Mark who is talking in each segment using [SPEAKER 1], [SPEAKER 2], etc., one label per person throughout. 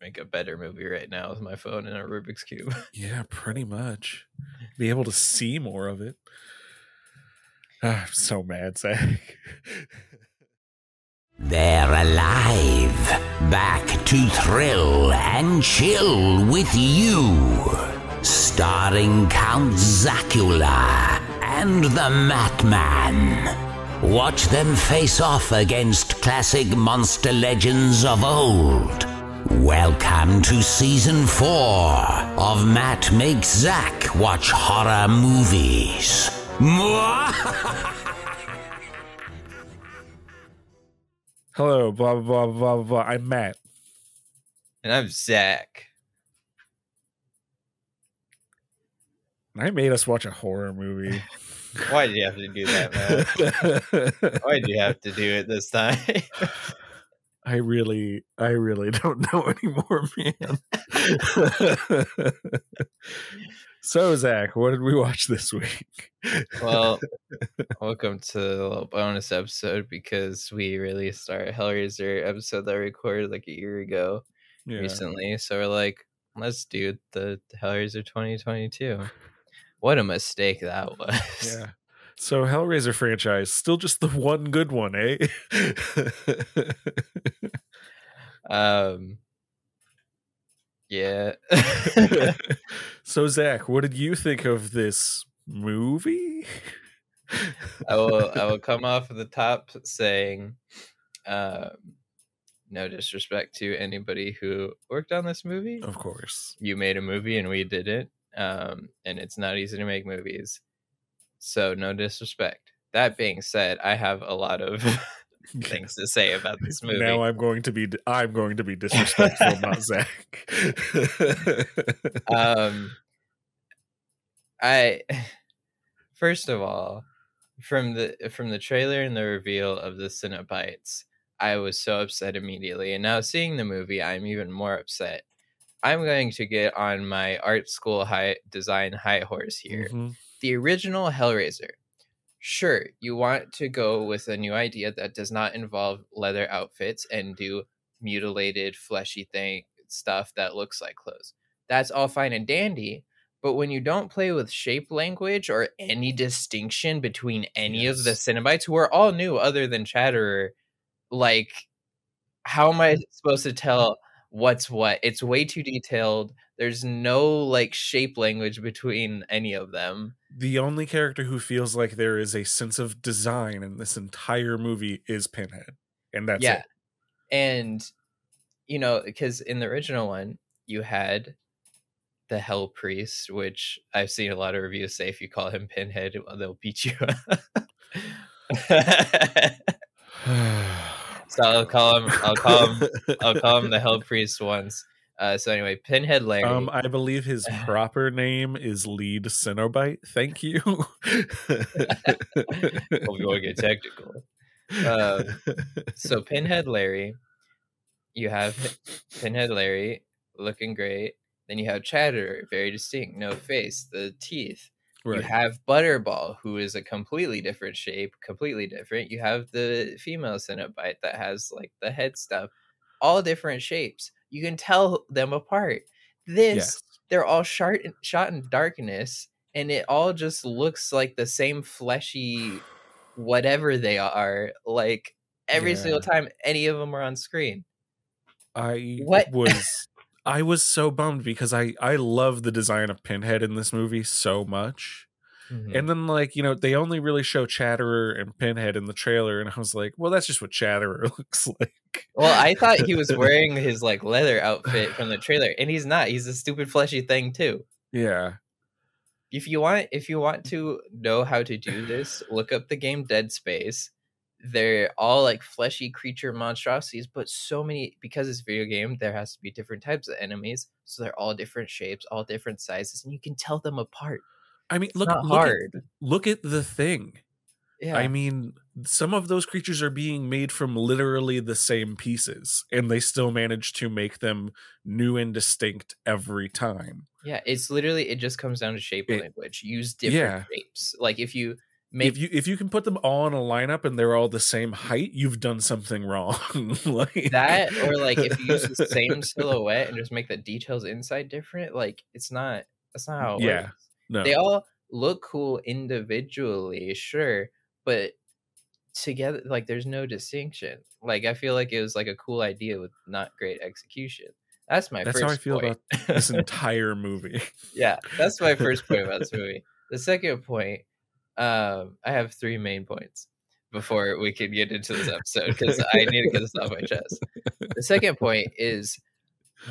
[SPEAKER 1] make a better movie right now with my phone and a Rubik's cube.
[SPEAKER 2] Yeah, pretty much. Be able to see more of it. Ah, I'm so mad, Zach.
[SPEAKER 3] They're alive, back to thrill and chill with you. Starring Count Zacula and the Matman. Watch them face off against classic monster legends of old. Welcome to season four of Matt Makes Zach Watch Horror Movies.
[SPEAKER 2] Hello, blah blah blah blah blah. I'm Matt.
[SPEAKER 1] And I'm Zach.
[SPEAKER 2] I made us watch a horror movie.
[SPEAKER 1] Why did you have to do that, man? Why did you have to do it this time?
[SPEAKER 2] I really, I really don't know anymore, man. so, Zach, what did we watch this week?
[SPEAKER 1] well, welcome to the little bonus episode because we released our Hellraiser episode that I recorded like a year ago
[SPEAKER 2] Yeah.
[SPEAKER 1] recently. So we're like, let's do the Hellraiser 2022. What a mistake that was.
[SPEAKER 2] Yeah. So Hellraiser franchise, still just the one good one, eh?
[SPEAKER 1] Um. Yeah.
[SPEAKER 2] so Zach, what did you think of this movie?
[SPEAKER 1] I will. I will come off the top saying, um, no disrespect to anybody who worked on this movie.
[SPEAKER 2] Of course.
[SPEAKER 1] You made a movie and we did it. um, and it's not easy to make movies. So no disrespect. That being said, I have a lot of things to say about this movie.
[SPEAKER 2] Now I'm going to be I'm going to be disrespectful, not Zach.
[SPEAKER 1] um i first of all from the from the trailer and the reveal of the Cenobites, i was so upset immediately and now seeing the movie i'm even more upset i'm going to get on my art school high design high horse here
[SPEAKER 2] Mhm.
[SPEAKER 1] The original hellraiser. Sure you want to go with a new idea that does not involve leather outfits and do mutilated fleshy thing stuff that looks like clothes. That's all fine and dandy but when you don't play with shape language or any distinction between any of the
[SPEAKER 2] Yes.
[SPEAKER 1] Cenobites who are all new other than Chatterer, like how am I supposed to tell what's what? It's way too detailed. There's no like shape language between any of them.
[SPEAKER 2] The only character who feels like there is a sense of design in this entire movie is Pinhead. And that's
[SPEAKER 1] yeah.
[SPEAKER 2] it.
[SPEAKER 1] And you know, because in the original one, you had the Hell Priest, which I've seen a lot of reviews say if you call him Pinhead, they'll beat you. so I'll call him. I'll call him. I'll call him the Hell Priest once. Uh, so anyway, Pinhead Larry.
[SPEAKER 2] Um, I believe his proper name is Lead Cenobite. Thank you.
[SPEAKER 1] we'll go get technical. Uh, so Pinhead Larry, you have Pinhead Larry looking great. Then you have Chatterer, very distinct, no face, the teeth. You have Butterball, who is a completely different shape, completely different. You have the female Cenobite that has like the head stuff, all different shapes. You can tell them apart. This,
[SPEAKER 2] Yes.
[SPEAKER 1] they're all shot shot in darkness, and it all just looks like the same fleshy, whatever they are. Like every single time any of them are on screen.
[SPEAKER 2] I
[SPEAKER 1] What?
[SPEAKER 2] was I was so bummed because I I love the design of Pinhead in this movie so much.
[SPEAKER 1] Mm-hmm.
[SPEAKER 2] And then like, you know, they only really show Chatterer and Pinhead in the trailer and I was like, well, that's just what Chatterer looks like.
[SPEAKER 1] Well, I thought he was wearing his like leather outfit from the trailer, and he's not. He's a stupid fleshy thing too.
[SPEAKER 2] Yeah.
[SPEAKER 1] if you want if you want to know how to do this look up the game dead space they're all like fleshy creature monstrosities but so many because it's a video game there has to be different types of enemies so they're all different shapes all different sizes and you can tell them apart
[SPEAKER 2] I mean, look look at,
[SPEAKER 1] hard
[SPEAKER 2] look at the thing.
[SPEAKER 1] yeah
[SPEAKER 2] I mean, some of those creatures are being made from literally the same pieces, and they still manage to make them new and distinct every time.
[SPEAKER 1] yeah it's literally it just comes down to shape
[SPEAKER 2] It-
[SPEAKER 1] language use different
[SPEAKER 2] yeah.
[SPEAKER 1] shapes like if you make
[SPEAKER 2] if you if you can put them all in a lineup and they're all the same height, you've done something wrong. like
[SPEAKER 1] that or like if you use the same silhouette and just make the details inside different, like it's not that's not how it
[SPEAKER 2] Yeah,
[SPEAKER 1] works.
[SPEAKER 2] no.
[SPEAKER 1] They all look cool individually, sure, but together like there's no distinction. Like I feel like it was like a cool idea with not great execution. That's my
[SPEAKER 2] That's
[SPEAKER 1] first
[SPEAKER 2] how I feel
[SPEAKER 1] point.
[SPEAKER 2] about this entire movie.
[SPEAKER 1] yeah, that's my first point about this movie. The second point, um, I have three main points before we can get into this episode because I need to get this off my chest. The second point is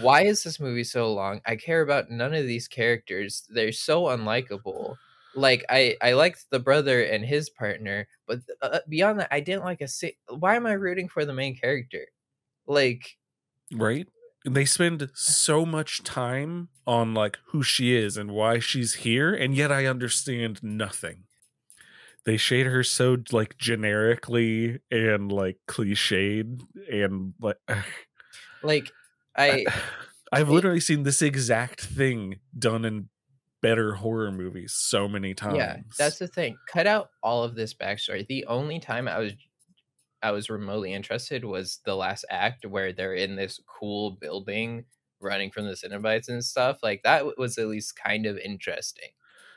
[SPEAKER 1] why is this movie so long? I care about none of these characters. They're so unlikable. Like I, I liked the brother and his partner, but uh, beyond that, I didn't like a. Si- why am I rooting for the main character? Like
[SPEAKER 2] right? They spend so much time on like who she is and why she's here, and yet I understand nothing. They shade her so like generically and like cliched and like
[SPEAKER 1] like I
[SPEAKER 2] I've
[SPEAKER 1] it-
[SPEAKER 2] literally seen this exact thing done in better horror movies so many times.
[SPEAKER 1] Yeah, that's the thing. Cut out all of this backstory. The only time I was I was remotely interested was the last act where they're in this cool building running from the Cenobites and stuff. Like that was at least kind of interesting.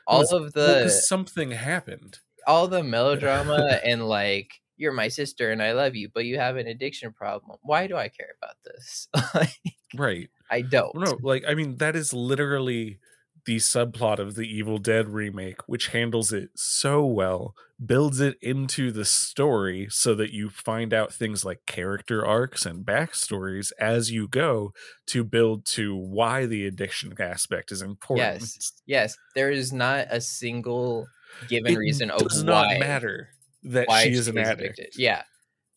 [SPEAKER 1] All
[SPEAKER 2] was-
[SPEAKER 1] of
[SPEAKER 2] Well, something happened.
[SPEAKER 1] All the melodrama and like you're my sister and I love you, but you have an addiction problem. Why do I care about this? Like,
[SPEAKER 2] Right.
[SPEAKER 1] I don't.
[SPEAKER 2] No, like I mean that is literally the subplot of the Evil Dead remake, which handles it so well, builds it into the story so that you find out things like character arcs and backstories as you go to build to why the addiction aspect is important.
[SPEAKER 1] Yes. Yes, there is not a single given
[SPEAKER 2] It
[SPEAKER 1] reason of
[SPEAKER 2] does
[SPEAKER 1] why
[SPEAKER 2] not matter that
[SPEAKER 1] why
[SPEAKER 2] she is an addict.
[SPEAKER 1] addicted. Yeah.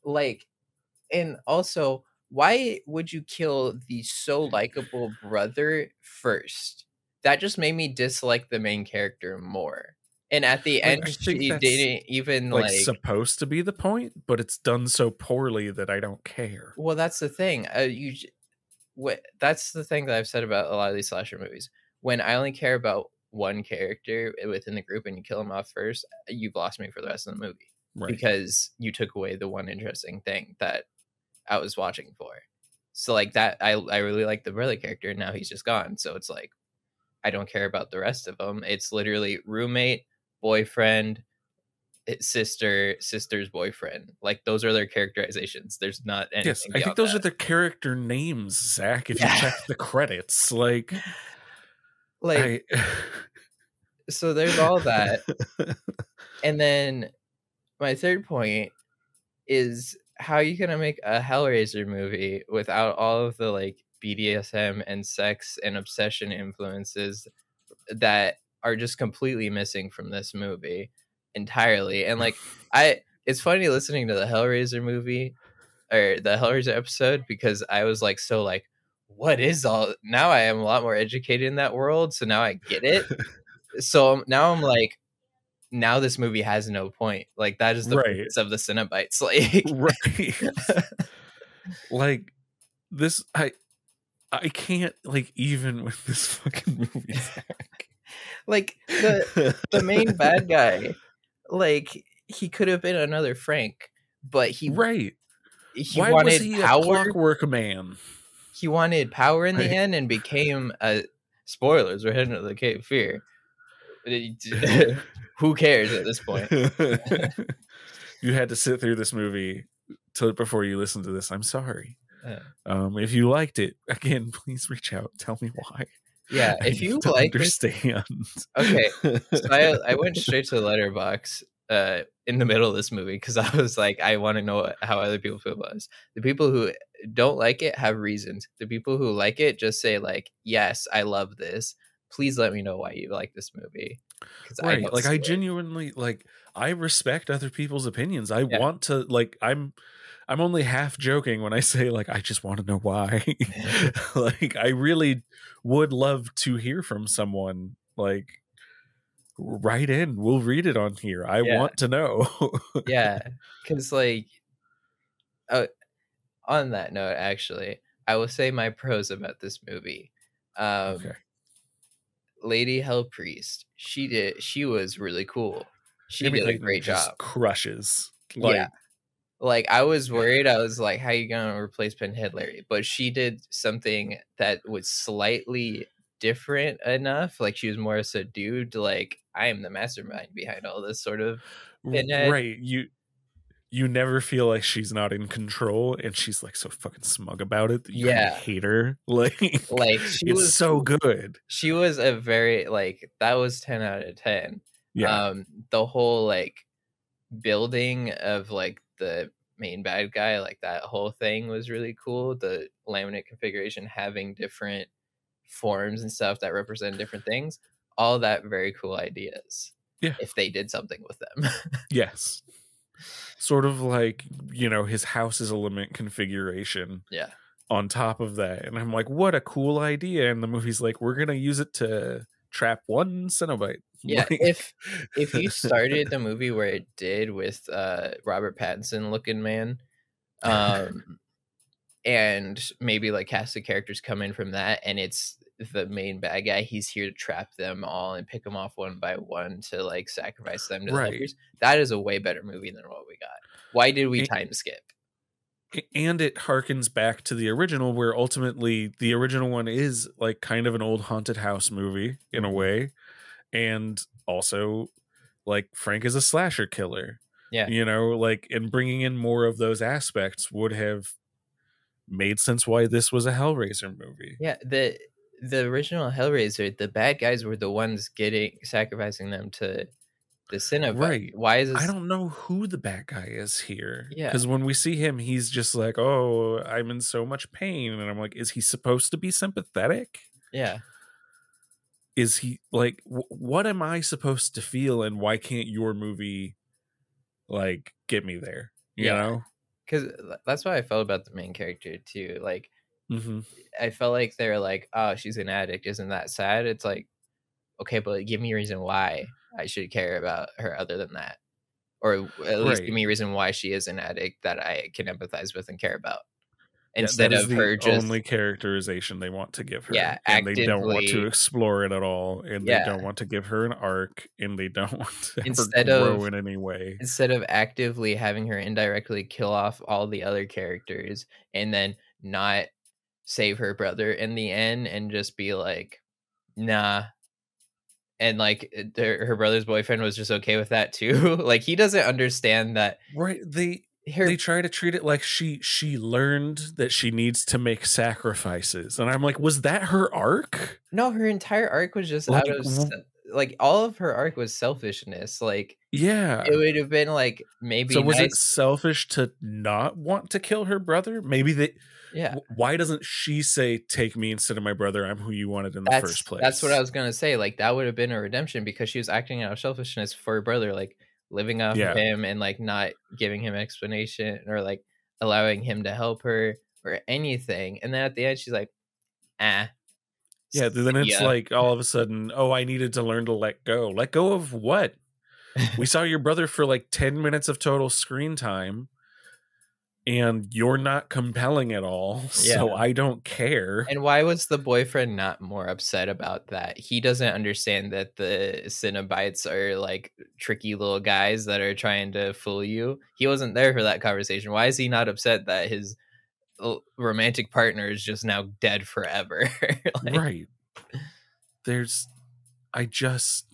[SPEAKER 1] Like and also why would you kill the so likable brother first? That just made me dislike the main character more. And at the end she didn't even
[SPEAKER 2] Like,
[SPEAKER 1] like,
[SPEAKER 2] supposed to be the point, but it's done so poorly that I don't care.
[SPEAKER 1] well that's the thing. Uh, you what that's the thing that I've said about a lot of these slasher movies. When I only care about one character within the group and you kill him off first, you've lost me for the rest of the movie.
[SPEAKER 2] Right.
[SPEAKER 1] because you took away the one interesting thing that I was watching for. So like that, I I really like the brother character. and Now he's just gone, so it's like I don't care about the rest of them. It's literally roommate, boyfriend, eh, sister, sister's boyfriend. Like those are their characterizations. There's not anything.
[SPEAKER 2] Yes, I think those
[SPEAKER 1] that.
[SPEAKER 2] are the character names, Zach. If
[SPEAKER 1] Yeah.
[SPEAKER 2] you check the credits, like,
[SPEAKER 1] like
[SPEAKER 2] I,
[SPEAKER 1] so. There's all that. And then my third point is how you gonna make a Hellraiser movie without all of the like BDSM and sex and obsession influences that are just completely missing from this movie entirely. And like I it's funny listening to the Hellraiser movie or the Hellraiser episode because I was like so like what is all now I am a lot more educated in that world so now I get it. so um, now I'm like now this movie has no point. Like that is the
[SPEAKER 2] Right.
[SPEAKER 1] purpose of the Cenobites. Like
[SPEAKER 2] right, like this, I, I can't like even with this fucking movie.
[SPEAKER 1] Like the the main bad guy, like he could have been another Frank, but he
[SPEAKER 2] right?
[SPEAKER 1] he
[SPEAKER 2] Why
[SPEAKER 1] wanted
[SPEAKER 2] was he a
[SPEAKER 1] power.
[SPEAKER 2] clockwork man?
[SPEAKER 1] He wanted power in the end and became a spoilers. We're heading to the Cape Fear. Who cares at this point?
[SPEAKER 2] you had to sit through this movie till before you listen to this. I'm sorry.
[SPEAKER 1] Yeah.
[SPEAKER 2] Um, if you liked it, again, please reach out. Tell me why.
[SPEAKER 1] Yeah, if you like this,
[SPEAKER 2] understand.
[SPEAKER 1] Okay, so I I went straight to the Letterboxd uh in the middle of this movie because I was like, I want to know how other people feel about this. The people who don't like it have reasons. The people who like it just say like, yes, I love this. Please let me know why you like this movie."
[SPEAKER 2] right
[SPEAKER 1] don't
[SPEAKER 2] like i genuinely like i respect other people's opinions i
[SPEAKER 1] Yeah.
[SPEAKER 2] want to like i'm i'm only half joking when i say like i just want to know why like i really would love to hear from someone like write in we'll read it on here i
[SPEAKER 1] Yeah.
[SPEAKER 2] want to know
[SPEAKER 1] yeah because like uh, on that note actually i will say my pros about this movie um
[SPEAKER 2] okay
[SPEAKER 1] lady hell priest she did she was really cool she did a great job.
[SPEAKER 2] Crushes. Like,
[SPEAKER 1] yeah. Like I was worried, I was like, "How you gonna replace Pinhead Larry?" But she did something that was slightly different enough. Like she was more subdued. Like I am the mastermind behind all this sort of
[SPEAKER 2] right. You you never feel like she's not in control, and she's like so fucking smug about it that you
[SPEAKER 1] Yeah.
[SPEAKER 2] hate her. Like,
[SPEAKER 1] Like she
[SPEAKER 2] it's
[SPEAKER 1] was
[SPEAKER 2] so good.
[SPEAKER 1] she was a very like that was 10 out of 10
[SPEAKER 2] Yeah,
[SPEAKER 1] um the whole like building of like the main bad guy like that whole thing was really cool the Lament Configuration having different forms and stuff that represent different things all that very cool ideas
[SPEAKER 2] Yeah.
[SPEAKER 1] if they did something with them
[SPEAKER 2] yes. Sort of like you know his house is a Lament Configuration
[SPEAKER 1] yeah
[SPEAKER 2] on top of that, and I'm like, what a cool idea! And the movie's like, we're gonna use it to trap one Cenobite.
[SPEAKER 1] yeah
[SPEAKER 2] Like-
[SPEAKER 1] if if you started the movie where it did with uh Robert Pattinson looking man um and maybe like cast the characters come in from that and it's the main bad guy he's here to trap them all and pick them off one by one to like sacrifice them to the
[SPEAKER 2] Right.
[SPEAKER 1] that is a way better movie than what we got why did we
[SPEAKER 2] It-
[SPEAKER 1] time skip
[SPEAKER 2] and it harkens back to the original where ultimately the original one is like kind of an old haunted house movie in a
[SPEAKER 1] Mhm.
[SPEAKER 2] way and also like frank is a slasher killer
[SPEAKER 1] Yeah.
[SPEAKER 2] you know like and bringing in more of those aspects would have made sense why this was a hellraiser movie
[SPEAKER 1] yeah the the original hellraiser the bad guys were the ones getting sacrificing them to the Cenobite.
[SPEAKER 2] Right.
[SPEAKER 1] why is this
[SPEAKER 2] i don't know who the bad guy is here
[SPEAKER 1] Yeah.
[SPEAKER 2] because when we see him he's just like oh i'm in so much pain and i'm like is he supposed to be sympathetic
[SPEAKER 1] yeah
[SPEAKER 2] is he like wh- what am i supposed to feel and why can't your movie like get me there you
[SPEAKER 1] Yeah.
[SPEAKER 2] know
[SPEAKER 1] because uh, that's what i felt about the main character too like
[SPEAKER 2] mm-hmm.
[SPEAKER 1] I felt like they're like, oh, she's an addict. Isn't that sad? It's like, okay, but give me a reason why I should care about her other than that. Or at least
[SPEAKER 2] Right.
[SPEAKER 1] give me a reason why she is an addict that I can empathize with and care about.
[SPEAKER 2] Yeah,
[SPEAKER 1] Instead
[SPEAKER 2] is
[SPEAKER 1] of
[SPEAKER 2] the
[SPEAKER 1] her just
[SPEAKER 2] only characterization they want to give her
[SPEAKER 1] Yeah,
[SPEAKER 2] and they don't want to explore it at all and
[SPEAKER 1] Yeah.
[SPEAKER 2] they don't want to give her an arc and they don't want to
[SPEAKER 1] Instead
[SPEAKER 2] grow
[SPEAKER 1] of-
[SPEAKER 2] in any way
[SPEAKER 1] instead of actively having her indirectly kill off all the other characters and then not save her brother in the end and just be like, nah. And like eh, her, her brother's boyfriend was just okay with that too. like he doesn't understand that
[SPEAKER 2] right they
[SPEAKER 1] her
[SPEAKER 2] they try to treat it like she she learned that she needs to make sacrifices and i'm like was that her arc
[SPEAKER 1] no her entire arc was just
[SPEAKER 2] Like,
[SPEAKER 1] out of
[SPEAKER 2] w-
[SPEAKER 1] like all of her arc was selfishness. Like
[SPEAKER 2] yeah
[SPEAKER 1] it would have been like maybe
[SPEAKER 2] so was it selfish to not want to kill her brother maybe they
[SPEAKER 1] yeah.
[SPEAKER 2] why doesn't she say take me instead of my brother i'm who you wanted in the
[SPEAKER 1] that's,
[SPEAKER 2] first place
[SPEAKER 1] That's what I was gonna say. Like that would have been a redemption because she was acting out of selfishness for her brother, like living off
[SPEAKER 2] Yeah.
[SPEAKER 1] of him and like not giving him explanation or like allowing him to help her or anything. And then at the end, she's like, "Ah."
[SPEAKER 2] yeah then it's
[SPEAKER 1] Yeah.
[SPEAKER 2] like all of a sudden oh i needed to learn to let go let go of what we saw your brother for like 10 minutes of total screen time and you're not compelling at all so i don't care
[SPEAKER 1] And why was the boyfriend not more upset about that? He doesn't understand that the Cenobites are like tricky little guys that are trying to fool you. He wasn't there for that conversation. Why is he not upset that his uh, romantic partner is just now dead forever? Like,
[SPEAKER 2] right there's i just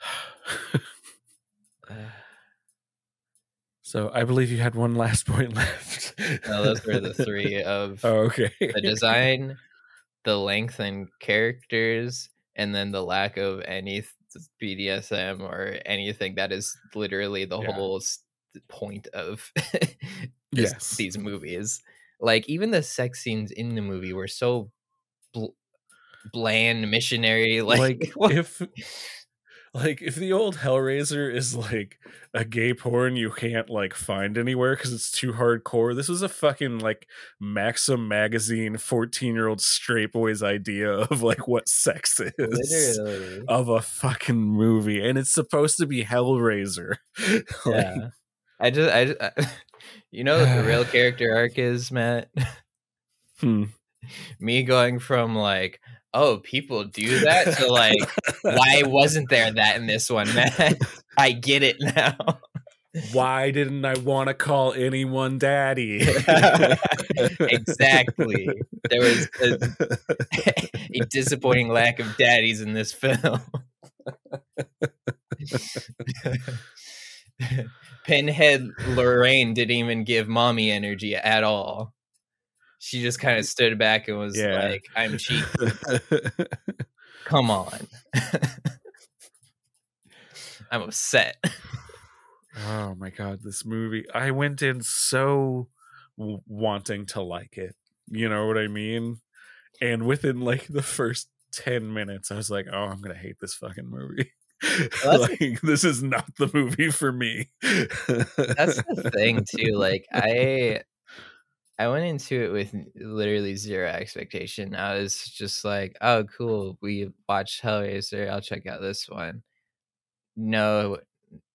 [SPEAKER 2] so i believe you had one last point left
[SPEAKER 1] No, those were the three of
[SPEAKER 2] oh okay
[SPEAKER 1] the design, the length and characters, and then the lack of any BDSM or anything that is literally the
[SPEAKER 2] Yeah.
[SPEAKER 1] whole point of
[SPEAKER 2] Yes.
[SPEAKER 1] these movies. Like even the sex scenes in the movie were so bl- bland, missionary. Like,
[SPEAKER 2] like if like if the old hellraiser is like a gay porn you can't like find anywhere because it's too hardcore this was a fucking like maxim magazine 14 year old straight boys idea of like what sex is
[SPEAKER 1] literally.
[SPEAKER 2] of a fucking movie and it's supposed to be hellraiser like,
[SPEAKER 1] yeah. I just, I, just, I, you know, what the real character arc is Matt.
[SPEAKER 2] hmm.
[SPEAKER 1] me going from like oh people do that So like why wasn't there that in this one man I get it now.
[SPEAKER 2] Why didn't I want to call anyone daddy?
[SPEAKER 1] exactly. There was a, a disappointing lack of daddies in this film. Pinhead Lorraine didn't even give mommy energy at all. She just kind of stood back and was
[SPEAKER 2] Yeah.
[SPEAKER 1] like, I'm cheap. Come on. I'm upset.
[SPEAKER 2] oh my god, this movie! I went in so w- wanting to like it. You know what I mean? And within like the first ten minutes, I was like, "Oh, I'm gonna hate this fucking movie."
[SPEAKER 1] Well,
[SPEAKER 2] like this is not the movie for me.
[SPEAKER 1] That's the thing too. Like I I went into it with literally zero expectation. I was just like, oh cool, we watched Hellraiser, I'll check out this one. No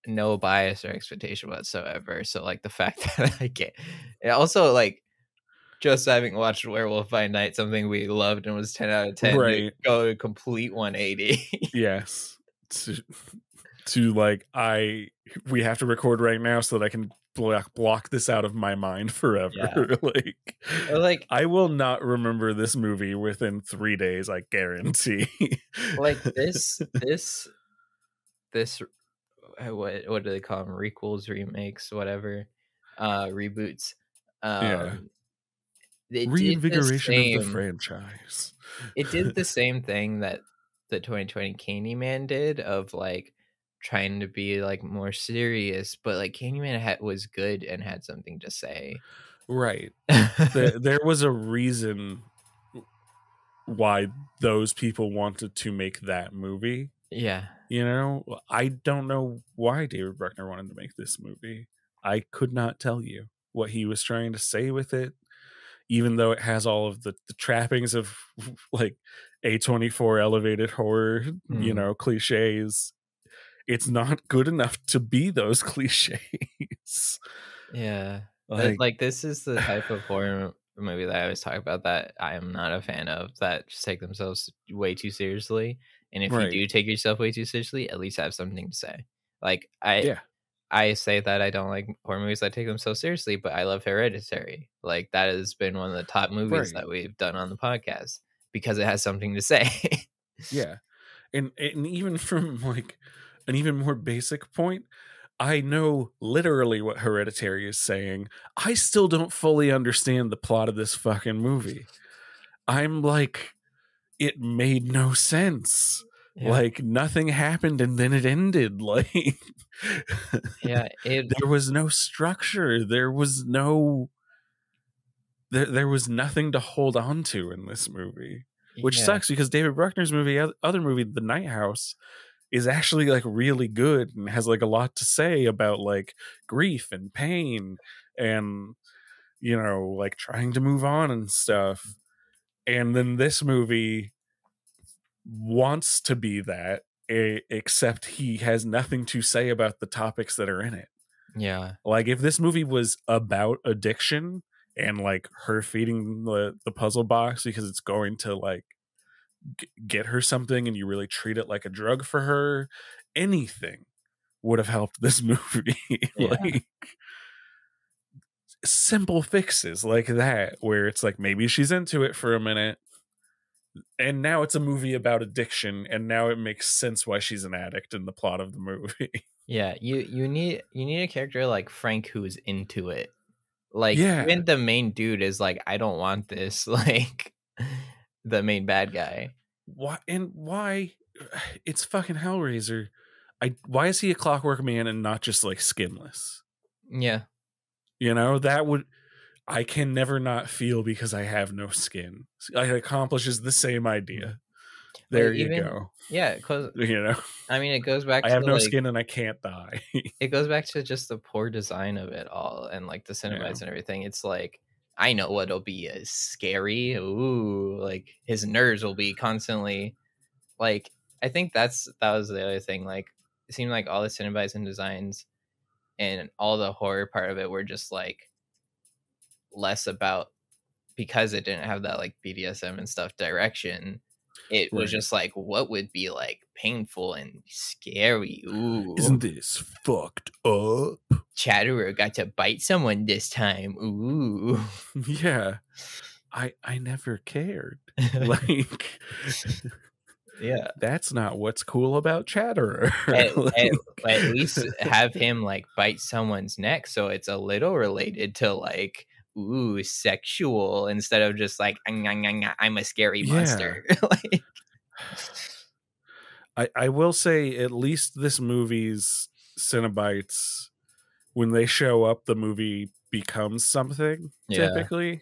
[SPEAKER 1] no bias or expectation whatsoever. So like the fact that I get it also like just having watched Werewolf by Night, something we loved and was ten out of ten,
[SPEAKER 2] Right.
[SPEAKER 1] go a complete 180.
[SPEAKER 2] yes to, to like i we have to record right now so that i can block block this out of my mind forever
[SPEAKER 1] Yeah.
[SPEAKER 2] like
[SPEAKER 1] Or, like
[SPEAKER 2] i will not remember this movie within three days i guarantee
[SPEAKER 1] like this this this uh, what what do they call them requels remakes whatever uh reboots um
[SPEAKER 2] Yeah.
[SPEAKER 1] did the
[SPEAKER 2] reinvigoration of the franchise
[SPEAKER 1] it did the same thing that the 2020 Candyman did of like trying to be like more serious but like Candyman had, was good and had something to say
[SPEAKER 2] right there, there was a reason why those people wanted to make that movie
[SPEAKER 1] yeah
[SPEAKER 2] You know, I don't know why David Bruckner wanted to make this movie. I could not tell you what he was trying to say with it, even though it has all of the, the trappings of like A24 elevated horror, you
[SPEAKER 1] Mhm.
[SPEAKER 2] know, cliches. It's not good enough to be those cliches.
[SPEAKER 1] yeah
[SPEAKER 2] Like,
[SPEAKER 1] like this is the type of horror movie that I always talk about that I am not a fan of that just take themselves way too seriously. And if
[SPEAKER 2] Right.
[SPEAKER 1] you do take yourself way too seriously, at least have something to say. Like I
[SPEAKER 2] yeah,
[SPEAKER 1] I say that I don't like horror movies that take them so seriously, but I love Hereditary. Like that has been one of the top movies
[SPEAKER 2] Right.
[SPEAKER 1] that we've done on the podcast because it has something to say.
[SPEAKER 2] yeah. And and even from like an even more basic point, I know literally what Hereditary is saying. I still don't fully understand the plot of this fucking movie. I'm like, it made no sense.
[SPEAKER 1] Yeah.
[SPEAKER 2] Like nothing happened and then it ended. Like
[SPEAKER 1] yeah, it
[SPEAKER 2] there was no structure. There was no there there was nothing to hold on to in this movie which
[SPEAKER 1] yeah.
[SPEAKER 2] sucks because David Bruckner's movie, other movie, The Night House, is actually like really good and has like a lot to say about like grief and pain and you know like trying to move on and stuff. And then this movie wants to be that, except he has nothing to say about the topics that are in it.
[SPEAKER 1] Yeah.
[SPEAKER 2] Like if this movie was about addiction and like her feeding the the puzzle box because it's going to like g- get her something and you really treat it like a drug for her, anything would have helped this movie.
[SPEAKER 1] Yeah.
[SPEAKER 2] like simple fixes like that where it's like maybe she's into it for a minute and now it's a movie about addiction and now it makes sense why she's an addict in the plot of the movie.
[SPEAKER 1] Yeah, you you need you need a character like Frank who's into it. Like
[SPEAKER 2] Yeah.
[SPEAKER 1] even the main dude is like, I don't want this. Like the main bad guy.
[SPEAKER 2] why and why it's fucking hellraiser. I why is he a clockwork man and not just like skinless?
[SPEAKER 1] Yeah.
[SPEAKER 2] you know that would i can never not feel because i have no skin. It accomplishes the same mm-hmm. idea. There you
[SPEAKER 1] even-
[SPEAKER 2] go.
[SPEAKER 1] Yeah, because
[SPEAKER 2] you know?
[SPEAKER 1] I mean it goes back
[SPEAKER 2] i have no
[SPEAKER 1] like,
[SPEAKER 2] skin and i can't die.
[SPEAKER 1] It goes back to just the poor design of it all and like the cinemas and everything. It's like I know what'll be as scary. Ooh, like his nerves will be constantly like I think that's that was the other thing. Like it seemed like all the cinemas and designs and all the horror part of it were just like less about because it didn't have that like BDSM and stuff direction. it was
[SPEAKER 2] Right.
[SPEAKER 1] just like what would be like painful and scary. Ooh,
[SPEAKER 2] Isn't this fucked up?
[SPEAKER 1] Chatterer got to bite someone this time. Ooh,
[SPEAKER 2] Yeah. I I never cared. Like
[SPEAKER 1] yeah.
[SPEAKER 2] that's not what's cool about Chatterer.
[SPEAKER 1] At,
[SPEAKER 2] Like,
[SPEAKER 1] at, at least have him like bite someone's neck, so it's a little related to like ooh sexual instead of just like I'm a scary
[SPEAKER 2] Yeah.
[SPEAKER 1] monster. like,
[SPEAKER 2] I, I will say at least this movie's Cenobites, when they show up, the movie becomes something
[SPEAKER 1] Yeah.
[SPEAKER 2] typically.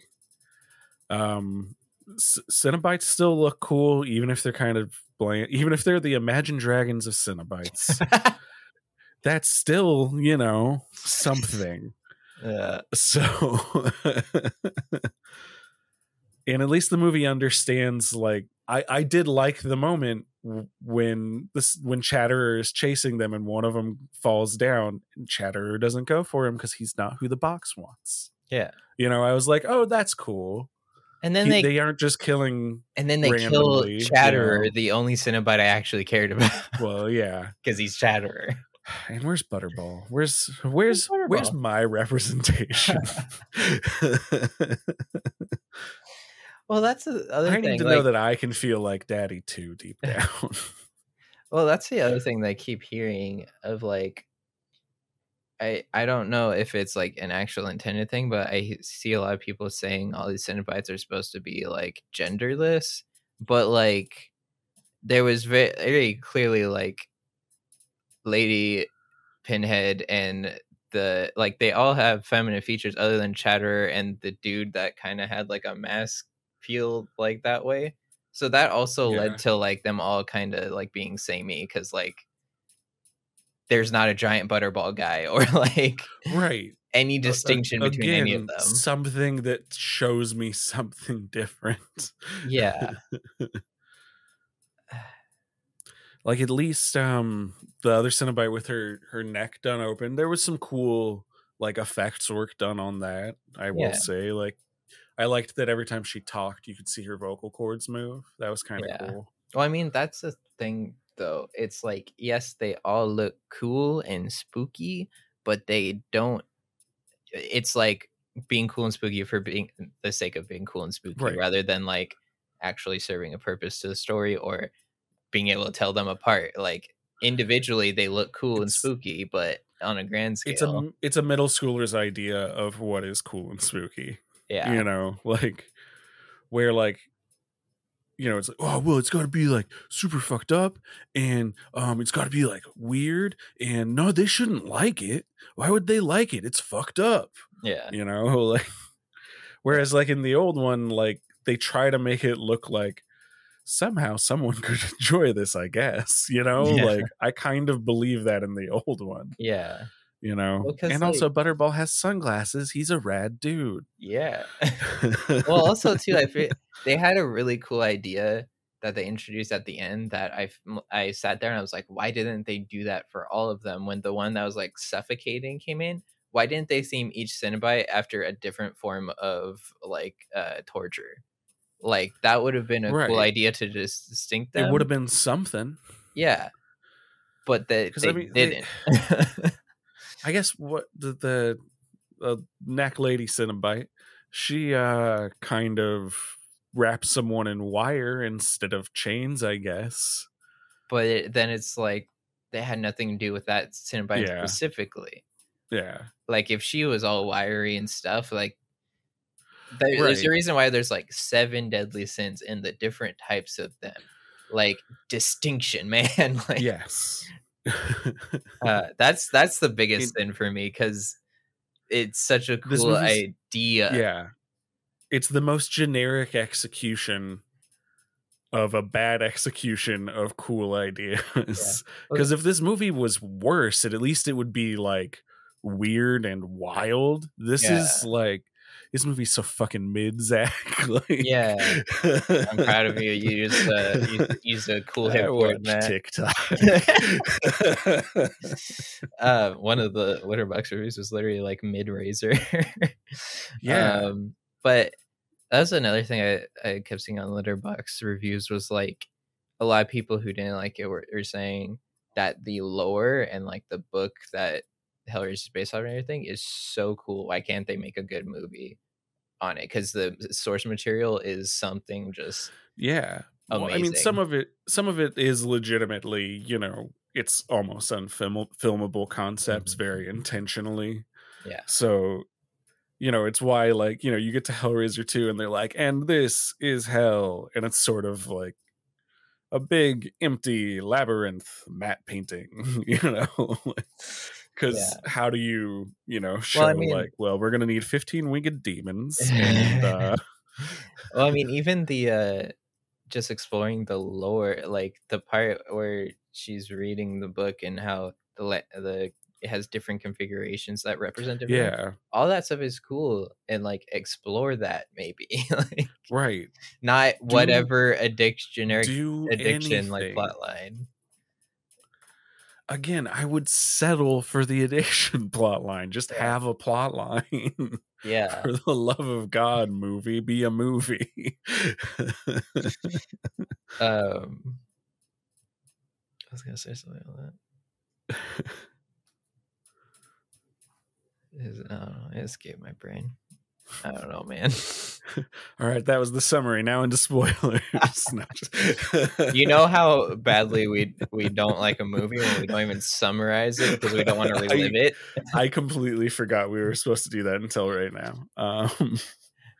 [SPEAKER 2] Um C- Cenobites still look cool, even if they're kind of bland, even if they're the Imagine Dragons of Cenobites. that's still, you know, something.
[SPEAKER 1] uh,
[SPEAKER 2] So and at least the movie understands like I I did like the moment when this when Chatterer is chasing them and one of them falls down and Chatterer doesn't go for him because he's not who the box wants.
[SPEAKER 1] yeah,
[SPEAKER 2] You know, I was like, "Oh, that's cool."
[SPEAKER 1] and then
[SPEAKER 2] He-
[SPEAKER 1] they,
[SPEAKER 2] they aren't just killing
[SPEAKER 1] and then they kill
[SPEAKER 2] randomly, you
[SPEAKER 1] Chatterer,
[SPEAKER 2] know.
[SPEAKER 1] the only Cenobite I actually cared about
[SPEAKER 2] well, yeah.
[SPEAKER 1] because he's Chatterer.
[SPEAKER 2] And where's Butterball? Where's where's where's
[SPEAKER 1] Butterball?
[SPEAKER 2] my representation?
[SPEAKER 1] Well, that's the other
[SPEAKER 2] I
[SPEAKER 1] thing.
[SPEAKER 2] I need to
[SPEAKER 1] like-
[SPEAKER 2] know that I can feel like daddy too deep down.
[SPEAKER 1] Well, that's the other thing that I keep hearing of like I I don't know if it's like an actual intended thing, but I see a lot of people saying all these Cenobites are supposed to be like genderless, but like there was very, very clearly like Lady Pinhead and the like they all have feminine features other than Chatterer and the dude that kind of had like a mask feel like that way. So that also
[SPEAKER 2] Yeah.
[SPEAKER 1] led to like them all kind of like being samey because like there's not a giant butterball guy or like
[SPEAKER 2] right.
[SPEAKER 1] any
[SPEAKER 2] A- a-
[SPEAKER 1] distinction between any of them.
[SPEAKER 2] Something that shows me something different.
[SPEAKER 1] Yeah.
[SPEAKER 2] Like at least um the other Cenobite with her her neck done open, there was some cool like effects work done on that. I will
[SPEAKER 1] Yeah.
[SPEAKER 2] say like I liked that every time she talked, you could see her vocal cords move. That was kind of
[SPEAKER 1] Yeah.
[SPEAKER 2] cool.
[SPEAKER 1] Well, I mean, that's the thing though. It's like yes, they all look cool and spooky, but they don't it's like being cool and spooky for being the sake of being cool and spooky
[SPEAKER 2] Right.
[SPEAKER 1] rather than like actually serving a purpose to the story or being able to tell them apart. Like individually they look cool and spooky, but on a grand scale.
[SPEAKER 2] It's a it's a middle schooler's idea of what is cool and spooky.
[SPEAKER 1] Yeah.
[SPEAKER 2] you know like where like you know it's like oh well it's got to be like super fucked up and um it's got to be like weird and no they shouldn't like it why would they like it it's fucked up
[SPEAKER 1] Yeah.
[SPEAKER 2] you know like whereas like in the old one like they try to make it look like somehow someone could enjoy this i guess you know
[SPEAKER 1] Yeah.
[SPEAKER 2] like i kind of believe that in the old one
[SPEAKER 1] Yeah.
[SPEAKER 2] You know
[SPEAKER 1] Well,
[SPEAKER 2] and also butterball has sunglasses he's a rad dude.
[SPEAKER 1] Yeah. well also too i feel they had a really cool idea that they introduced at the end that i i sat there and i was like why didn't they do that for all of them? when the one that was like suffocating came in why didn't they theme each Cenobite after a different form of like uh torture? Like that would have been a cool idea to just distinct them
[SPEAKER 2] it would have been something.
[SPEAKER 1] Yeah but they, they
[SPEAKER 2] I mean, they-
[SPEAKER 1] didn't
[SPEAKER 2] I guess what the the uh, neck lady Cenobite, she uh kind of wraps someone in wire instead of chains, I guess.
[SPEAKER 1] but it, then it's like they had nothing to do with that Cenobite
[SPEAKER 2] Yeah.
[SPEAKER 1] specifically
[SPEAKER 2] Yeah.
[SPEAKER 1] like if she was all wiry and stuff like there- there's a reason why there's like seven deadly sins and the different types of them like distinction man like
[SPEAKER 2] yes.
[SPEAKER 1] Uh, that's that's the biggest
[SPEAKER 2] It-
[SPEAKER 1] sin for me because it's such a cool idea
[SPEAKER 2] yeah. It's the most generic execution of a bad execution of cool ideas. Because if this movie was worse, at least it would be like weird and wild. This is like this movie's so fucking mid, Zach. like,
[SPEAKER 1] Yeah. i'm proud of you you used uh, you used a cool hip word man
[SPEAKER 2] TikTok.
[SPEAKER 1] uh one of the Letterboxd reviews was literally like mid razor
[SPEAKER 2] Yeah.
[SPEAKER 1] um but That's another thing I, I kept seeing on Letterboxd reviews was like a lot of people who didn't like it were, were saying that the lore and like the book that Hellraiser is based on and everything is so cool. Why can't they make a good movie on it? Because the source material is something just
[SPEAKER 2] Yeah. Well, I mean, some of it, some of it is legitimately, you know, it's almost unfilmable filmable concepts
[SPEAKER 1] Mhm.
[SPEAKER 2] very intentionally.
[SPEAKER 1] yeah.
[SPEAKER 2] So, you know, it's why like, you know, you get to Hellraiser 2 and they're like, and this is hell. And it's sort of like a big empty labyrinth matte painting, you know. Because
[SPEAKER 1] Yeah.
[SPEAKER 2] how do you, you know, show
[SPEAKER 1] Well, I mean-
[SPEAKER 2] like, well, we're gonna need 15 winged demons and uh
[SPEAKER 1] well, I mean, even the uh just exploring the lore, like the part where she's reading the book and how the le- the it has different configurations that represent different
[SPEAKER 2] yeah,
[SPEAKER 1] all that stuff is cool and like explore that maybe like
[SPEAKER 2] right.
[SPEAKER 1] not whatever addiction generic
[SPEAKER 2] Do
[SPEAKER 1] addiction like
[SPEAKER 2] anything.
[SPEAKER 1] plotline
[SPEAKER 2] again, I would settle for the addiction plot line. Just have a plot line.
[SPEAKER 1] yeah
[SPEAKER 2] for the love of God, movie, be a movie.
[SPEAKER 1] um i was gonna say something on that Is, I don't know, it escaped my brain. I don't know, man.
[SPEAKER 2] All right, that was the summary. Now into spoilers.
[SPEAKER 1] You know how badly we we don't like a movie when we don't even summarize it because we don't want to
[SPEAKER 2] I-
[SPEAKER 1] relive it.
[SPEAKER 2] I completely forgot we were supposed to do that until right now. Um,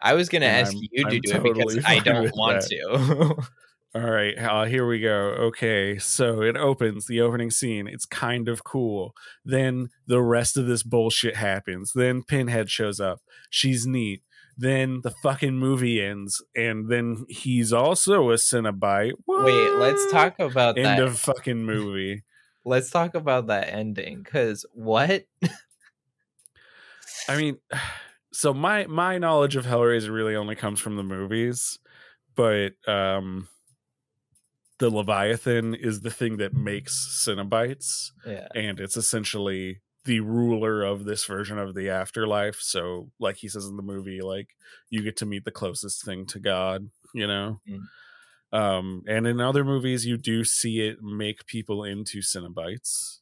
[SPEAKER 1] I was gonna ask
[SPEAKER 2] I'm-
[SPEAKER 1] you to
[SPEAKER 2] I'm
[SPEAKER 1] do it because I don't want
[SPEAKER 2] that.
[SPEAKER 1] to.
[SPEAKER 2] All right, uh, here we go. Okay, so it opens the opening scene. It's kind of cool. Then the rest of this bullshit happens. Then Pinhead shows up. She's neat. Then the fucking movie ends, and then he's also a Cenobite.
[SPEAKER 1] Wait, let's talk about
[SPEAKER 2] End
[SPEAKER 1] that.
[SPEAKER 2] of fucking movie.
[SPEAKER 1] let's talk about that ending because what?
[SPEAKER 2] I mean, so my my knowledge of Hellraiser really only comes from the movies, but um the Leviathan is the thing that makes Cenobites,
[SPEAKER 1] Yeah,
[SPEAKER 2] and it's essentially the ruler of this version of the afterlife. So, like he says in the movie, like you get to meet the closest thing to God, you know.
[SPEAKER 1] Mm.
[SPEAKER 2] Um, and in other movies, you do see it make people into Cenobites.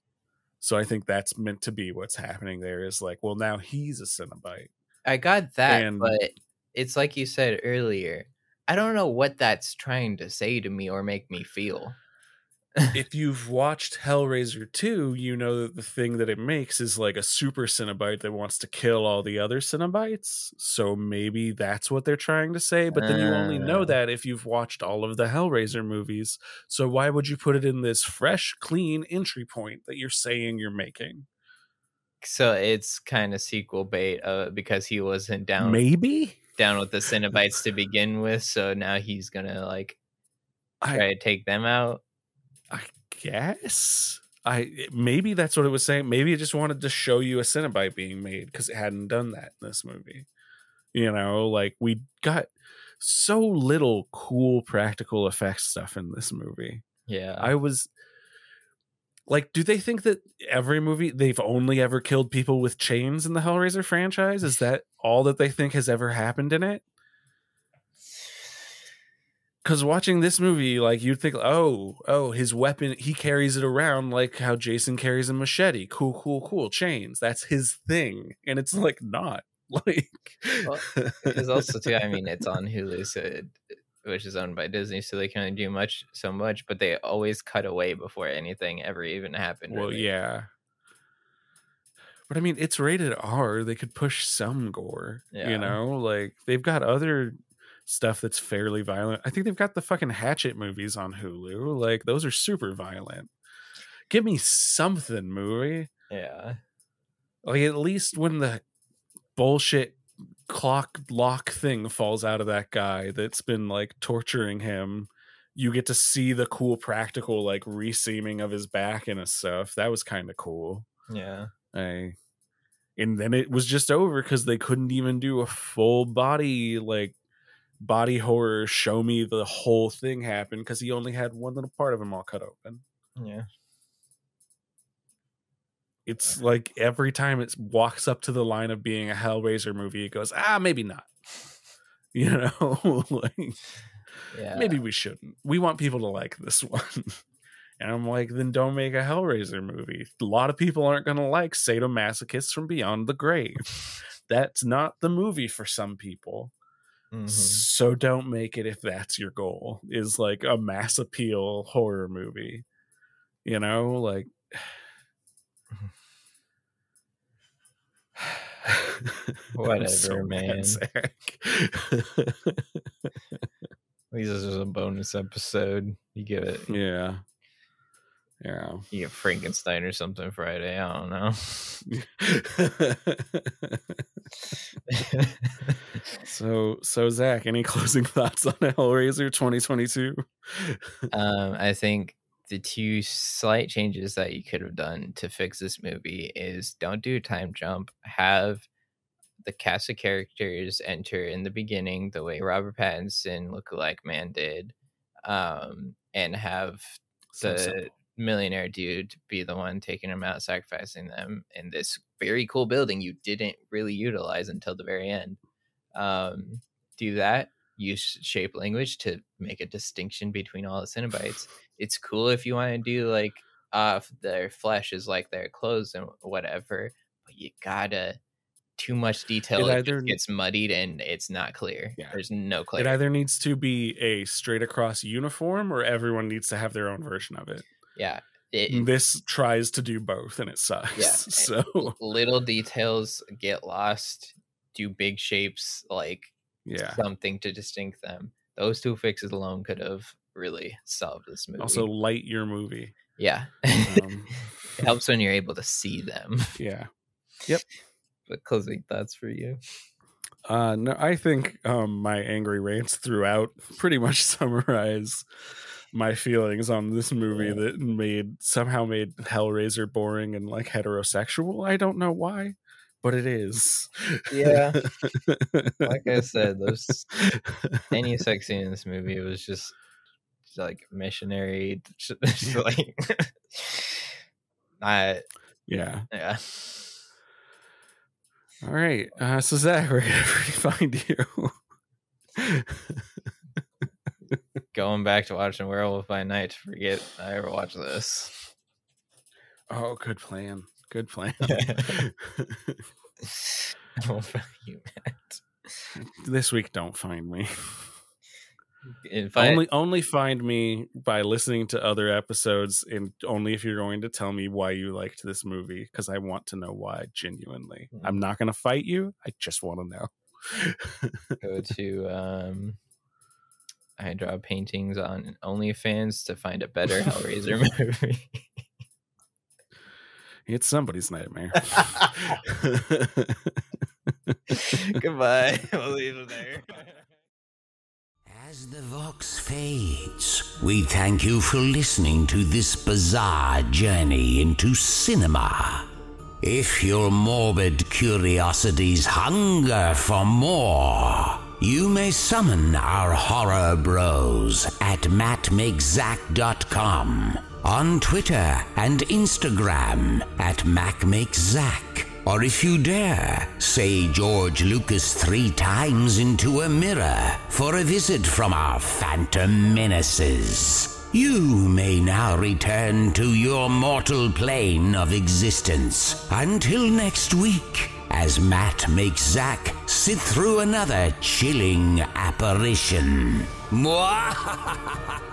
[SPEAKER 2] So I think that's meant to be what's happening there. Is like, well, now he's a Cenobite.
[SPEAKER 1] I got that,
[SPEAKER 2] And-
[SPEAKER 1] but it's like you said earlier. I don't know what that's trying to say to me or make me feel.
[SPEAKER 2] if you've watched Hellraiser 2, you know that the thing that it makes is like a super Cenobite that wants to kill all the other Cenobites. So maybe that's what they're trying to say. But then you only know
[SPEAKER 1] Ah.
[SPEAKER 2] that if you've watched all of the Hellraiser movies. So why would you put it in this fresh, clean entry point that you're saying you're making?
[SPEAKER 1] So it's kind of sequel bait uh, because he wasn't down
[SPEAKER 2] Maybe?
[SPEAKER 1] Down with the Cenobites to begin with. So now he's gonna like
[SPEAKER 2] I,
[SPEAKER 1] try to take them out.
[SPEAKER 2] I guess. I maybe that's what it was saying. Maybe it just wanted to show you a Cenobite being made because it hadn't done that in this movie. You know, like we got so little cool practical effects stuff in this movie.
[SPEAKER 1] Yeah,
[SPEAKER 2] I was like, do they think that every movie they've only ever killed people with chains in the Hellraiser franchise? Is that all that they think has ever happened in it? Because watching this movie, like you'd think, oh, oh, his weapon, he carries it around like how Jason carries a machete. Cool, cool, cool. Chains. That's his thing. And it's like not. Like
[SPEAKER 1] Well, because also too, I mean, it's on Hulu, so it, which is owned by Disney, so they can only do much so much, but they always cut away before anything ever even happened.
[SPEAKER 2] Well,
[SPEAKER 1] really.
[SPEAKER 2] yeah. But I mean, it's rated R. They could push some gore.
[SPEAKER 1] Yeah.
[SPEAKER 2] You know, like they've got other stuff that's fairly violent. I think they've got the fucking Hatchet movies on Hulu. Like those are super violent. Give me something, movie.
[SPEAKER 1] yeah,
[SPEAKER 2] Like at least when the bullshit clock lock thing falls out of that guy that's been like torturing him you get to see the cool practical like reseaming of his back and stuff that was kind of cool
[SPEAKER 1] yeah.
[SPEAKER 2] I, and then it was just over because they couldn't even do a full body like body horror show me the whole thing happen because he only had one little part of him all cut open
[SPEAKER 1] Yeah.
[SPEAKER 2] It's like every time it walks up to the line of being a Hellraiser movie, it goes, ah, maybe not. You know, like
[SPEAKER 1] Yeah.
[SPEAKER 2] maybe we shouldn't. We want people to like this one. And I'm like, then don't make a Hellraiser movie. A lot of people aren't going to like Sadomasochists from Beyond the Grave. That's not the movie for some people.
[SPEAKER 1] Mhm.
[SPEAKER 2] So don't make it if that's your goal, is like a mass appeal horror movie. You know, like.
[SPEAKER 1] Whatever, man. At least this is a bonus episode. You give it,
[SPEAKER 2] yeah. Yeah.
[SPEAKER 1] you get Frankenstein or something Friday. I don't know.
[SPEAKER 2] so so Zach, any closing thoughts on Hellraiser 2022?
[SPEAKER 1] um, I think the two slight changes that you could have done to fix this movie is don't do a time jump. Have the cast of characters enter in the beginning the way Robert Pattinson lookalike man did, um, and have
[SPEAKER 2] So
[SPEAKER 1] the
[SPEAKER 2] simple.
[SPEAKER 1] millionaire dude be the one taking them out, sacrificing them in this very cool building you didn't really utilize until the very end. Um, do that. Use shape language to make a distinction between all the Cenobites. It's cool if you want to do like uh their flesh is like their clothes and whatever, but you gotta too much detail
[SPEAKER 2] It
[SPEAKER 1] it
[SPEAKER 2] either-
[SPEAKER 1] gets muddied and it's not clear.
[SPEAKER 2] Yeah.
[SPEAKER 1] There's no
[SPEAKER 2] clear.
[SPEAKER 1] It
[SPEAKER 2] either needs to be a straight across uniform or everyone needs to have their own version of it.
[SPEAKER 1] yeah. It,
[SPEAKER 2] This tries to do both and it sucks.
[SPEAKER 1] Yeah,
[SPEAKER 2] So
[SPEAKER 1] little details get lost. Do big shapes like
[SPEAKER 2] yeah.
[SPEAKER 1] something to distinct them. Those two fixes alone could have really solved this movie.
[SPEAKER 2] Also light your movie.
[SPEAKER 1] yeah,
[SPEAKER 2] Um,
[SPEAKER 1] it helps when you're able to see them.
[SPEAKER 2] yeah. Yep.
[SPEAKER 1] But closing thoughts for you.
[SPEAKER 2] Uh no, I think um my angry rants throughout pretty much summarize my feelings on this movie
[SPEAKER 1] Yeah.
[SPEAKER 2] that made somehow made Hellraiser boring and like heterosexual. I don't know why, but it is.
[SPEAKER 1] Yeah. Like I said, those any sex scene in this movie it was just, just like missionary. just like, I
[SPEAKER 2] yeah.
[SPEAKER 1] yeah.
[SPEAKER 2] All right. Uh so Zach, where can everybody find you?
[SPEAKER 1] Going back to watching Werewolf by Night to forget I ever watched this.
[SPEAKER 2] oh, good plan. Good plan.
[SPEAKER 1] oh, fuck you, Matt.
[SPEAKER 2] this week don't find me.
[SPEAKER 1] I,
[SPEAKER 2] only only find me by listening to other episodes and only if you're going to tell me why you liked this movie because I want to know why genuinely.
[SPEAKER 1] Mhm.
[SPEAKER 2] I'm not going to fight you. I just want to know.
[SPEAKER 1] go to um I draw paintings on OnlyFans to find a better Hellraiser movie.
[SPEAKER 2] It's somebody's nightmare.
[SPEAKER 1] Goodbye. We'll leave it there.
[SPEAKER 3] As the Vox fades, we thank you for listening to this bizarre journey into cinema. If your morbid curiosities hunger for more, you may summon our horror bros at mattmakezack.com, on Twitter and Instagram at mattmakezack. Or if you dare, say George Lucas three times into a mirror for a visit from our phantom menaces. You may now return to your mortal plane of existence. Until next week, as Matt makes Zack sit through another chilling apparition. Mwah!